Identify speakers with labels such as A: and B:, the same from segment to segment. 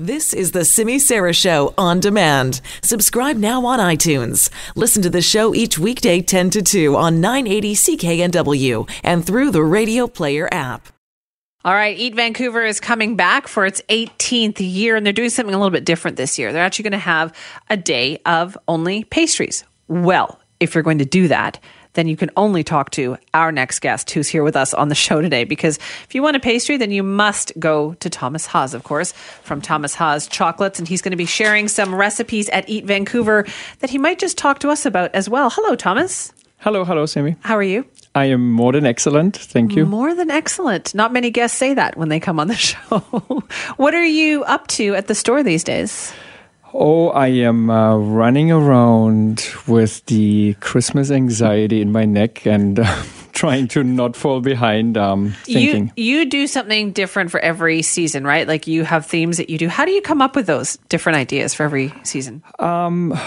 A: This is the Simi Sara Show on demand. Subscribe now on iTunes. Listen to the show each weekday 10 to 2 on 980 CKNW and through the Radio Player app.
B: All right, Eat Vancouver is coming back for its 18th year, and they're doing something a little bit different this year. They're actually going to have a day of only pastries. Well, if you're going to do that, then you can only talk to our next guest who's here with us on the show today. Because if you want a pastry, then you must go to Thomas Haas, of course, from Thomas Haas Chocolates. And he's going to be sharing some recipes at Eat Vancouver that he might just talk to us about as well. Hello, Thomas.
C: Hello, hello, Sammy.
B: How are you?
C: I am more than excellent. Thank you.
B: More than excellent. Not many guests say that when they come on the show. what are you up to at the store these days?
C: Oh, I am uh, running around with the Christmas anxiety in my neck and uh, trying to not fall behind. Um, thinking.
B: You, you do something different for every season, right? Like you have themes that you do. How do you come up with those different ideas for every season?
C: Um,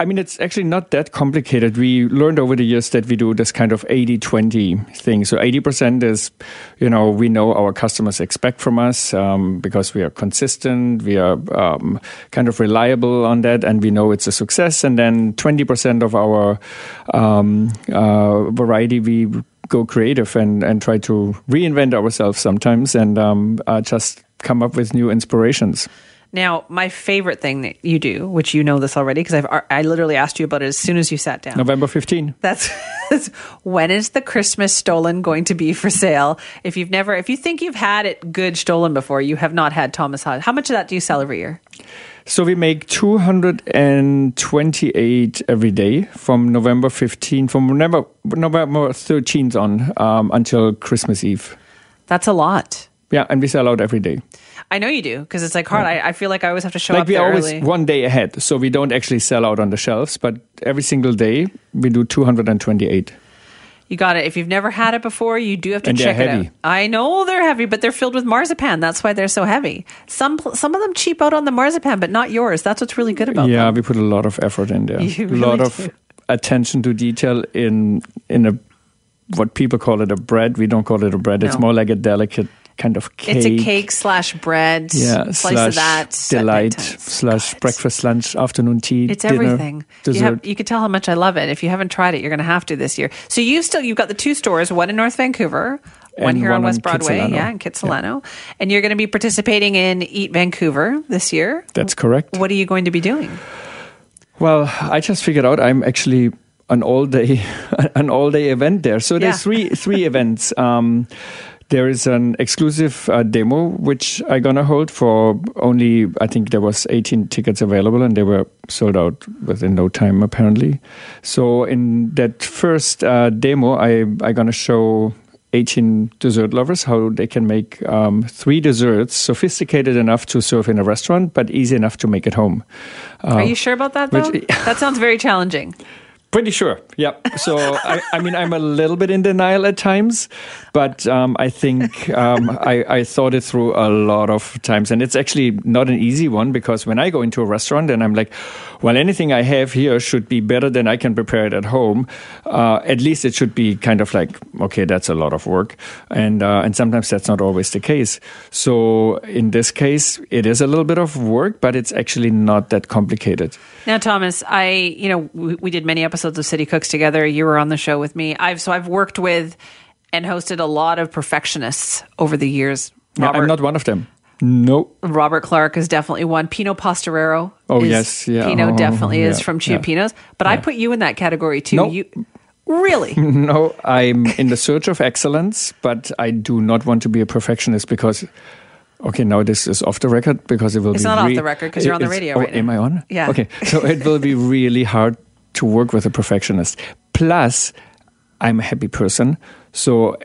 C: I mean, it's actually not that complicated. We learned over the years that we do this kind of 80 20 thing. So 80% is, you know, we know our customers expect from us um, because we are consistent, we are um, kind of reliable on that, and we know it's a success. And then 20% of our um, uh, variety, we go creative and, and try to reinvent ourselves sometimes and um, uh, just come up with new inspirations.
B: Now, my favorite thing that you do, which you know this already because I've I literally asked you about it as soon as you sat down.
C: November 15.
B: That's, that's when is the Christmas stollen going to be for sale? If you've never if you think you've had it good stollen before, you have not had Thomas Haas. How much of that do you sell every year?
C: So we make 228 every day from November 15 from November November 13th on um, until Christmas Eve.
B: That's a lot.
C: Yeah, and we sell out every day.
B: I know you do because it's like hard. I, I feel like I always have to show
C: like
B: up
C: we
B: there
C: always
B: early.
C: one day ahead, so we don't actually sell out on the shelves, but every single day we do 228.
B: You got it. If you've never had it before, you do have to
C: And
B: check it out. I know they're heavy, but they're filled with marzipan. That's why they're so heavy. Some some of them cheap out on the marzipan, but not yours. That's what's really good about
C: yeah,
B: them.
C: Yeah, we put a lot of effort in there.
B: You
C: a lot
B: really
C: of attention to detail in in a what people call it a bread. We don't call it a bread. It's more like a delicate kind of cake.
B: It's a cake slash bread.
C: Yeah,
B: slice
C: slash
B: of that. at
C: delight slash
B: God,
C: breakfast, lunch, afternoon tea.
B: It's
C: dinner,
B: everything. You, have, you can tell how much I love it. If you haven't tried it, you're going to have to this year. So you still you've got the two stores, one in North Vancouver, one here on West Broadway,
C: Kitsilano.
B: yeah, in Kitsilano, and you're going to be participating in Eat Vancouver this year.
C: That's correct.
B: What are you going to be doing?
C: Well, I just figured out I'm actually an all day an all day event there. So there's
B: Yeah.
C: three three events. Um, there is an exclusive uh, demo which I'm gonna hold for only I think there was 18 tickets available and they were sold out within no time apparently. So in that first uh, demo, I I gonna show 18 dessert lovers how they can make um, three desserts sophisticated enough to serve in a restaurant but easy enough to make at home.
B: Are you sure about that though?
C: Which-
B: that sounds very challenging.
C: Pretty sure. Yep. So I, I mean, I'm a little bit in denial at times, but um, I think um, I, I thought it through a lot of times, and it's actually not an easy one because when I go into a restaurant and I'm like, well, anything I have here should be better than I can prepare it at home. Uh, at least it should be kind of like, okay, that's a lot of work, and uh, and sometimes that's not always the case. So in this case, it is a little bit of work, but it's actually not that complicated.
B: Now, Thomas, I you know we, we did many episodes of City Cooks together. You were on the show with me. I've so I've worked with and hosted a lot of perfectionists over the years.
C: Yeah, I'm not one of them. No.
B: Robert Clark is definitely one. Pino Posteraro.
C: Oh,
B: is-
C: yes, yeah.
B: Pino
C: Oh,
B: definitely is
C: yeah,
B: from
C: yeah.
B: Cioppino's. But I put you in that category too.
C: No.
B: You really?
C: No, I'm in the search of excellence, but I do not want to be a perfectionist because. Okay, now this is off the record because it will
B: It's
C: be.
B: not off the record because you're on the radio
C: oh,
B: right now.
C: Am I on?
B: Yeah.
C: Okay, so it will be really hard to work with a perfectionist. Plus, I'm a happy person, so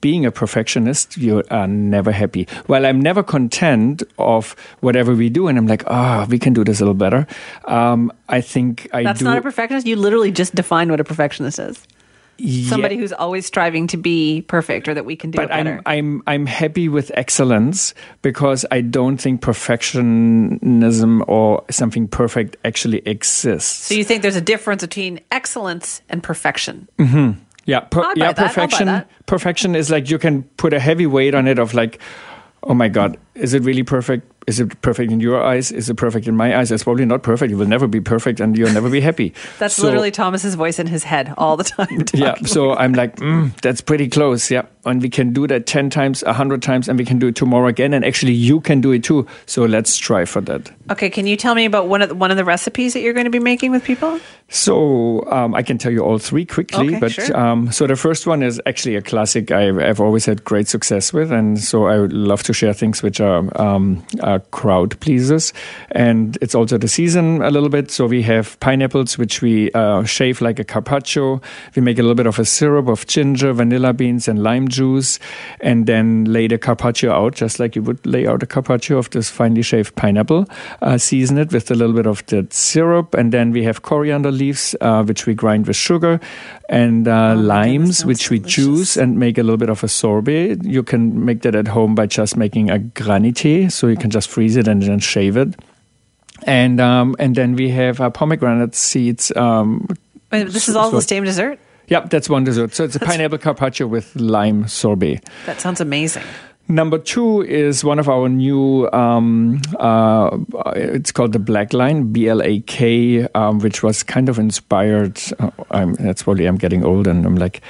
C: being a perfectionist, you are never happy. Well, I'm never content of whatever we do, and I'm like, ah, we can do this a little better. Um, I think I
B: That's
C: do.
B: not a perfectionist. You literally just defined what a perfectionist is.
C: Yeah.
B: Somebody who's always striving to be perfect or that we can do
C: but
B: it better.
C: I'm I'm I'm happy with excellence because I don't think perfectionism or something perfect actually exists.
B: so you think there's a difference between excellence and perfection? Mm-hmm.
C: yeah, per, yeah,
B: that,
C: perfection. Perfection is like you can put a heavy weight on it of like, oh my god, is it really perfect? Is it perfect in your eyes? Is it perfect in my eyes? It's probably not perfect. It will never be perfect, and you'll never be happy.
B: That's
C: So-
B: literally Thomas's voice in his head all the time.
C: yeah. So I'm like, mm, that's pretty close. Yeah, and we can do that ten times, a hundred times, and we can do it tomorrow again. And actually, you can do it too. So let's try for that.
B: Okay, can you tell me about one of the, one of the recipes that you're going to be making with people?
C: So um, I can tell you all three quickly.
B: Okay,
C: but
B: sure.
C: um, so the first one is actually a classic I've, I've always had great success with, and so I would love to share things which are, um, are crowd pleasers. And it's also the season a little bit. So we have pineapples which we uh, shave like a carpaccio. We make a little bit of a syrup of ginger, vanilla beans, and lime juice, and then lay the carpaccio out just like you would lay out a carpaccio of this finely shaved pineapple. Uh, season it with a little bit of the syrup, and then we have coriander leaves, uh, which we grind with sugar, and uh,
B: Oh
C: limes, which we
B: delicious.
C: juice and make a little bit of a sorbet. You can make that at home by just making a granité, so you can just freeze it and then shave it. And um, and then we have uh, pomegranate seeds. Um,
B: Wait, This is all
C: So-
B: the same dessert?
C: Yep, that's one dessert. So it's a pineapple carpaccio with lime sorbet.
B: That sounds amazing.
C: Number two is one of our new. Um, uh, it's called the Black Line, B L A K, um, which was kind of inspired. Uh, I'm, that's probably I'm getting old, and I'm like,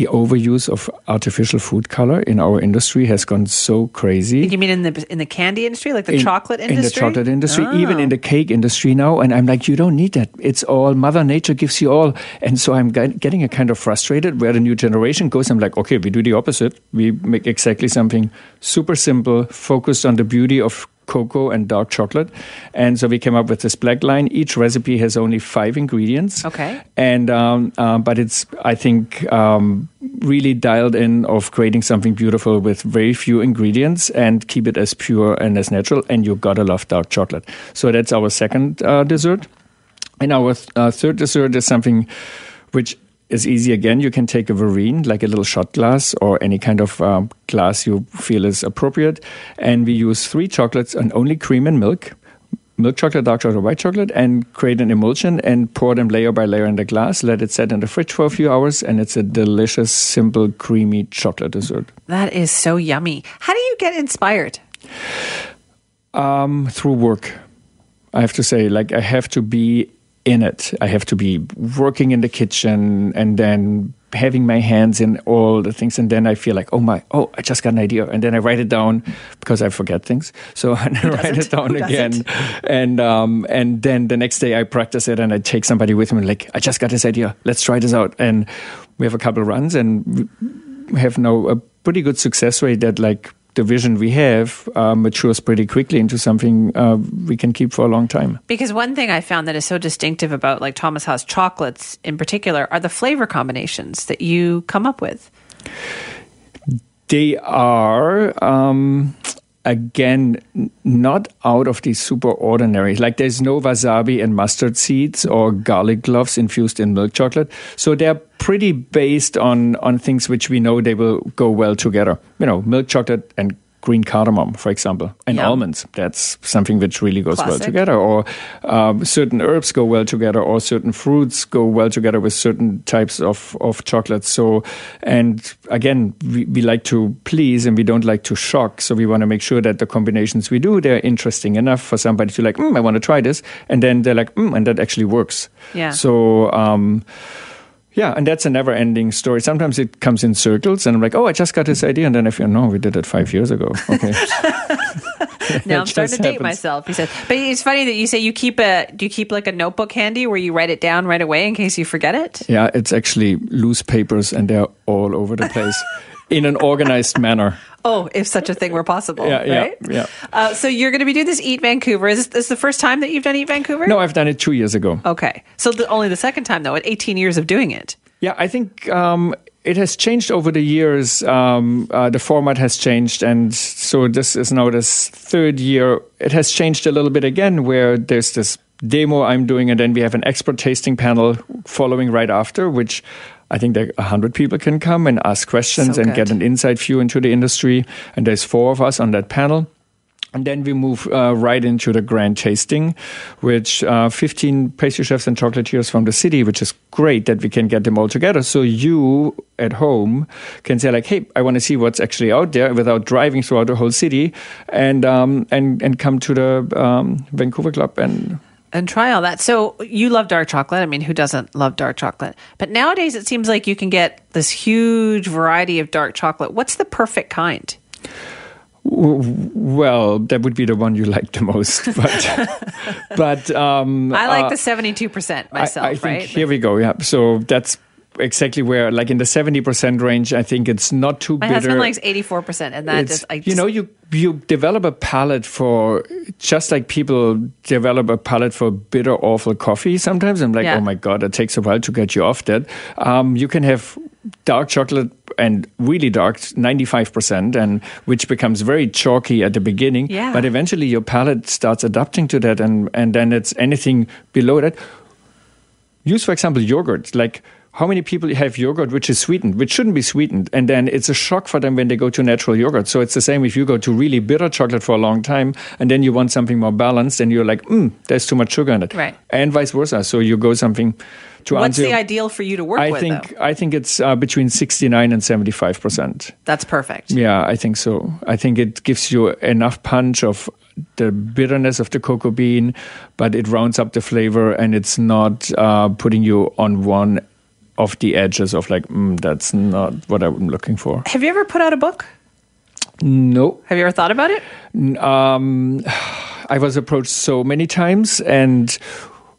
C: the overuse of artificial food color in our industry has gone so crazy.
B: You mean in the in the candy industry, like the
C: in-
B: chocolate industry?
C: In the chocolate industry,
B: Oh.
C: even in oh. the cake industry now. And I'm like, you don't need that. It's all Mother Nature gives you all. And so I'm get- getting a kind of frustrated where the new generation goes. I'm like, okay, we do the opposite. We make exactly something super simple, focused on the beauty of cocoa and dark chocolate. And so we came up with this black line. Each recipe has only five ingredients.
B: Okay.
C: And um, uh, but it's I think um, really dialed in of creating something beautiful with very few ingredients and keep it as pure and as natural. And you gotta love dark chocolate. So that's our second uh, dessert. And our th- uh, third dessert is something which is easy again. You can take a verrine, like a little shot glass or any kind of um, glass you feel is appropriate. And we use three chocolates and only cream and milk. Milk chocolate, dark chocolate, white chocolate, and create an emulsion and pour them layer by layer in the glass. Let it set in the fridge for a few hours, and it's a delicious, simple, creamy chocolate dessert.
B: That is so yummy. How do you get inspired?
C: Um, through work, I have to say, like I have to be in it. I have to be working in the kitchen and then having my hands in all the things. And then I feel like, oh my, oh, I just got an idea. And then I write it down because I forget things. So I write it down again. And um, and then the next day I practice it and I take somebody with me. Like, I just got this idea. Let's try this out. And we have a couple of runs and we have now a pretty good success rate that like the vision we have uh, matures pretty quickly into something uh, we can keep for a long time.
B: Because one thing I found that is so distinctive about like Thomas Haas chocolates in particular are the flavor combinations that you come up with.
C: They are um, again not out of the super ordinary. Like there's no wasabi and mustard seeds or garlic gloves infused in milk chocolate. So they're pretty based on on things which we know they will go well together. You know, milk chocolate and green cardamom, for example, and
B: Yum.
C: almonds. That's something which really goes well together. Or um, certain herbs go well together, or certain fruits go well together with certain types of, of chocolate. So, and again, we, we like to please and we don't like to shock. So we want to make sure that the combinations we do, they're interesting enough for somebody to like, mm, I want to try this. And then they're like, mm, and that actually works.
B: Yeah.
C: So, um, yeah, and that's a never ending story. Sometimes it comes in circles, and I'm like, oh, I just got this idea. And then I feel, no, we did it five years ago. Okay.
B: Now I'm starting to date
C: happens.
B: myself. He said, but it's funny that you say you keep a do you keep like a notebook handy where you write it down right away in case you forget it?
C: Yeah, it's actually loose papers, and they're all over the place in an organized manner.
B: Oh, if such a thing were possible,
C: Yeah, yeah, yeah.
B: Uh, so you're going to be doing this Eat Vancouver. Is this, this the first time that you've done Eat Vancouver?
C: No, I've done it two years ago.
B: Okay, so the, only the second time though, at 18 years of doing it.
C: Yeah, I think um, it has changed over the years. Um, uh, the format has changed, and so this is now this third year. It has changed a little bit again, where there's this demo I'm doing, and then we have an expert tasting panel following right after, which I think that a hundred people can come and ask questions
B: So
C: and
B: good.
C: get an inside view into the industry. And there's four of us on that panel. And then we move uh, right into the grand tasting, which uh, 15 pastry chefs and chocolatiers from the city, which is great that we can get them all together. So you at home can say like, "Hey, I want to see what's actually out there," without driving throughout the whole city, and um, and and come to the um, Vancouver Club and
B: and try all that. So you love dark chocolate. I mean, who doesn't love dark chocolate? But nowadays, it seems like you can get this huge variety of dark chocolate. What's the perfect kind?
C: Well, that would be the one you like the most, but but um,
B: I like uh, the seventy-two percent myself. I, I think
C: right? here we go. Yeah, so that's exactly where, like in the seventy percent range. I think it's not too
B: My
C: bitter.
B: husband likes eighty-four percent, and that just, just
C: you know you you develop a palate for just like people develop a palate for bitter, awful coffee. Sometimes I'm like, yeah. oh my god, it takes a while to get you off that. Um, you can have dark chocolate and really dark 95% and which becomes very chalky at the beginning
B: yeah.
C: but eventually your palate starts adapting to that and and then it's anything below that use for example yogurt like how many people have yogurt which is sweetened, which shouldn't be sweetened, and then it's a shock for them when they go to natural yogurt. So it's the same if you go to really bitter chocolate for a long time, and then you want something more balanced, and you're like, mm, there's too much sugar in it,
B: right?
C: And vice versa. So you go something to
B: What's
C: answer,
B: the ideal for you to work
C: I
B: with?
C: think
B: though?
C: I think it's uh, between sixty nine and seventy five percent.
B: That's perfect.
C: Yeah, I think so. I think it gives you enough punch of the bitterness of the cocoa bean, but it rounds up the flavor and it's not uh, putting you on one of the edges of like, mm, that's not what I'm looking for.
B: Have you ever put out a book?
C: No.
B: Have you ever thought about it?
C: Um, I was approached so many times and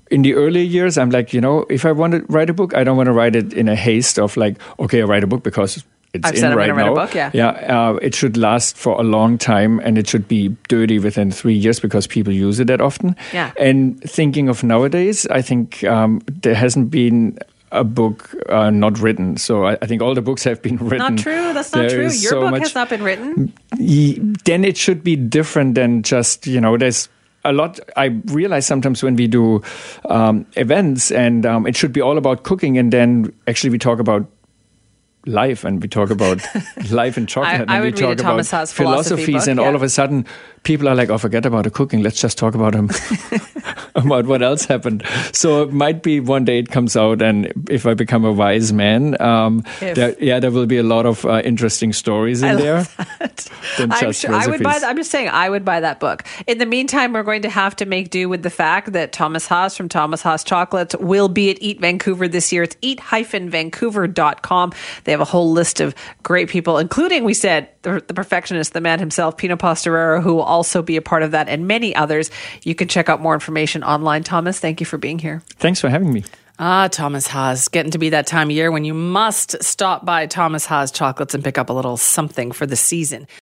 C: in the early years, I'm like, you know, if I want to write a book, I don't want to write it in a haste of like, okay, I write a book because it's
B: I've
C: in
B: said I'm
C: right
B: going to
C: now.
B: write a book, yeah.
C: Yeah, uh, it should last for a long time and it should be dirty within three years because people use it that often.
B: Yeah.
C: And thinking of nowadays, I think um, there hasn't been a book uh, not written. So I, I, think all the books have been written.
B: Not true. That's not
C: there
B: true. Your
C: so
B: book
C: much,
B: has not been written.
C: Then it should be different than just you know. There's a lot. I realize sometimes when we do um, events, and um, it should be all about cooking, and then actually we talk about life and we talk about life and chocolate
B: I, I
C: and we talk about philosophies
B: book,
C: and
B: yeah.
C: all of a sudden people are like oh forget about the cooking let's just talk about them about what else happened. So it might be one day it comes out and if i become a wise man um, there, yeah there will be a lot of uh, interesting stories in
B: I
C: there.
B: I'm just sure, I would buy i'm just saying i would buy that book. In the meantime we're going to have to make do with the fact that thomas haas from thomas haas chocolates will be at eat vancouver this year. It's eat-vancouver.com they have a whole list of great people including we said the, the perfectionist the man himself pino posteraro who will also be a part of that and many others. You can check out more information online thomas thank you for being here
C: thanks for having me
D: Ah, Thomas Haas. Getting to be that time of year when you must stop by Thomas Haas Chocolates and pick up a little something for the season.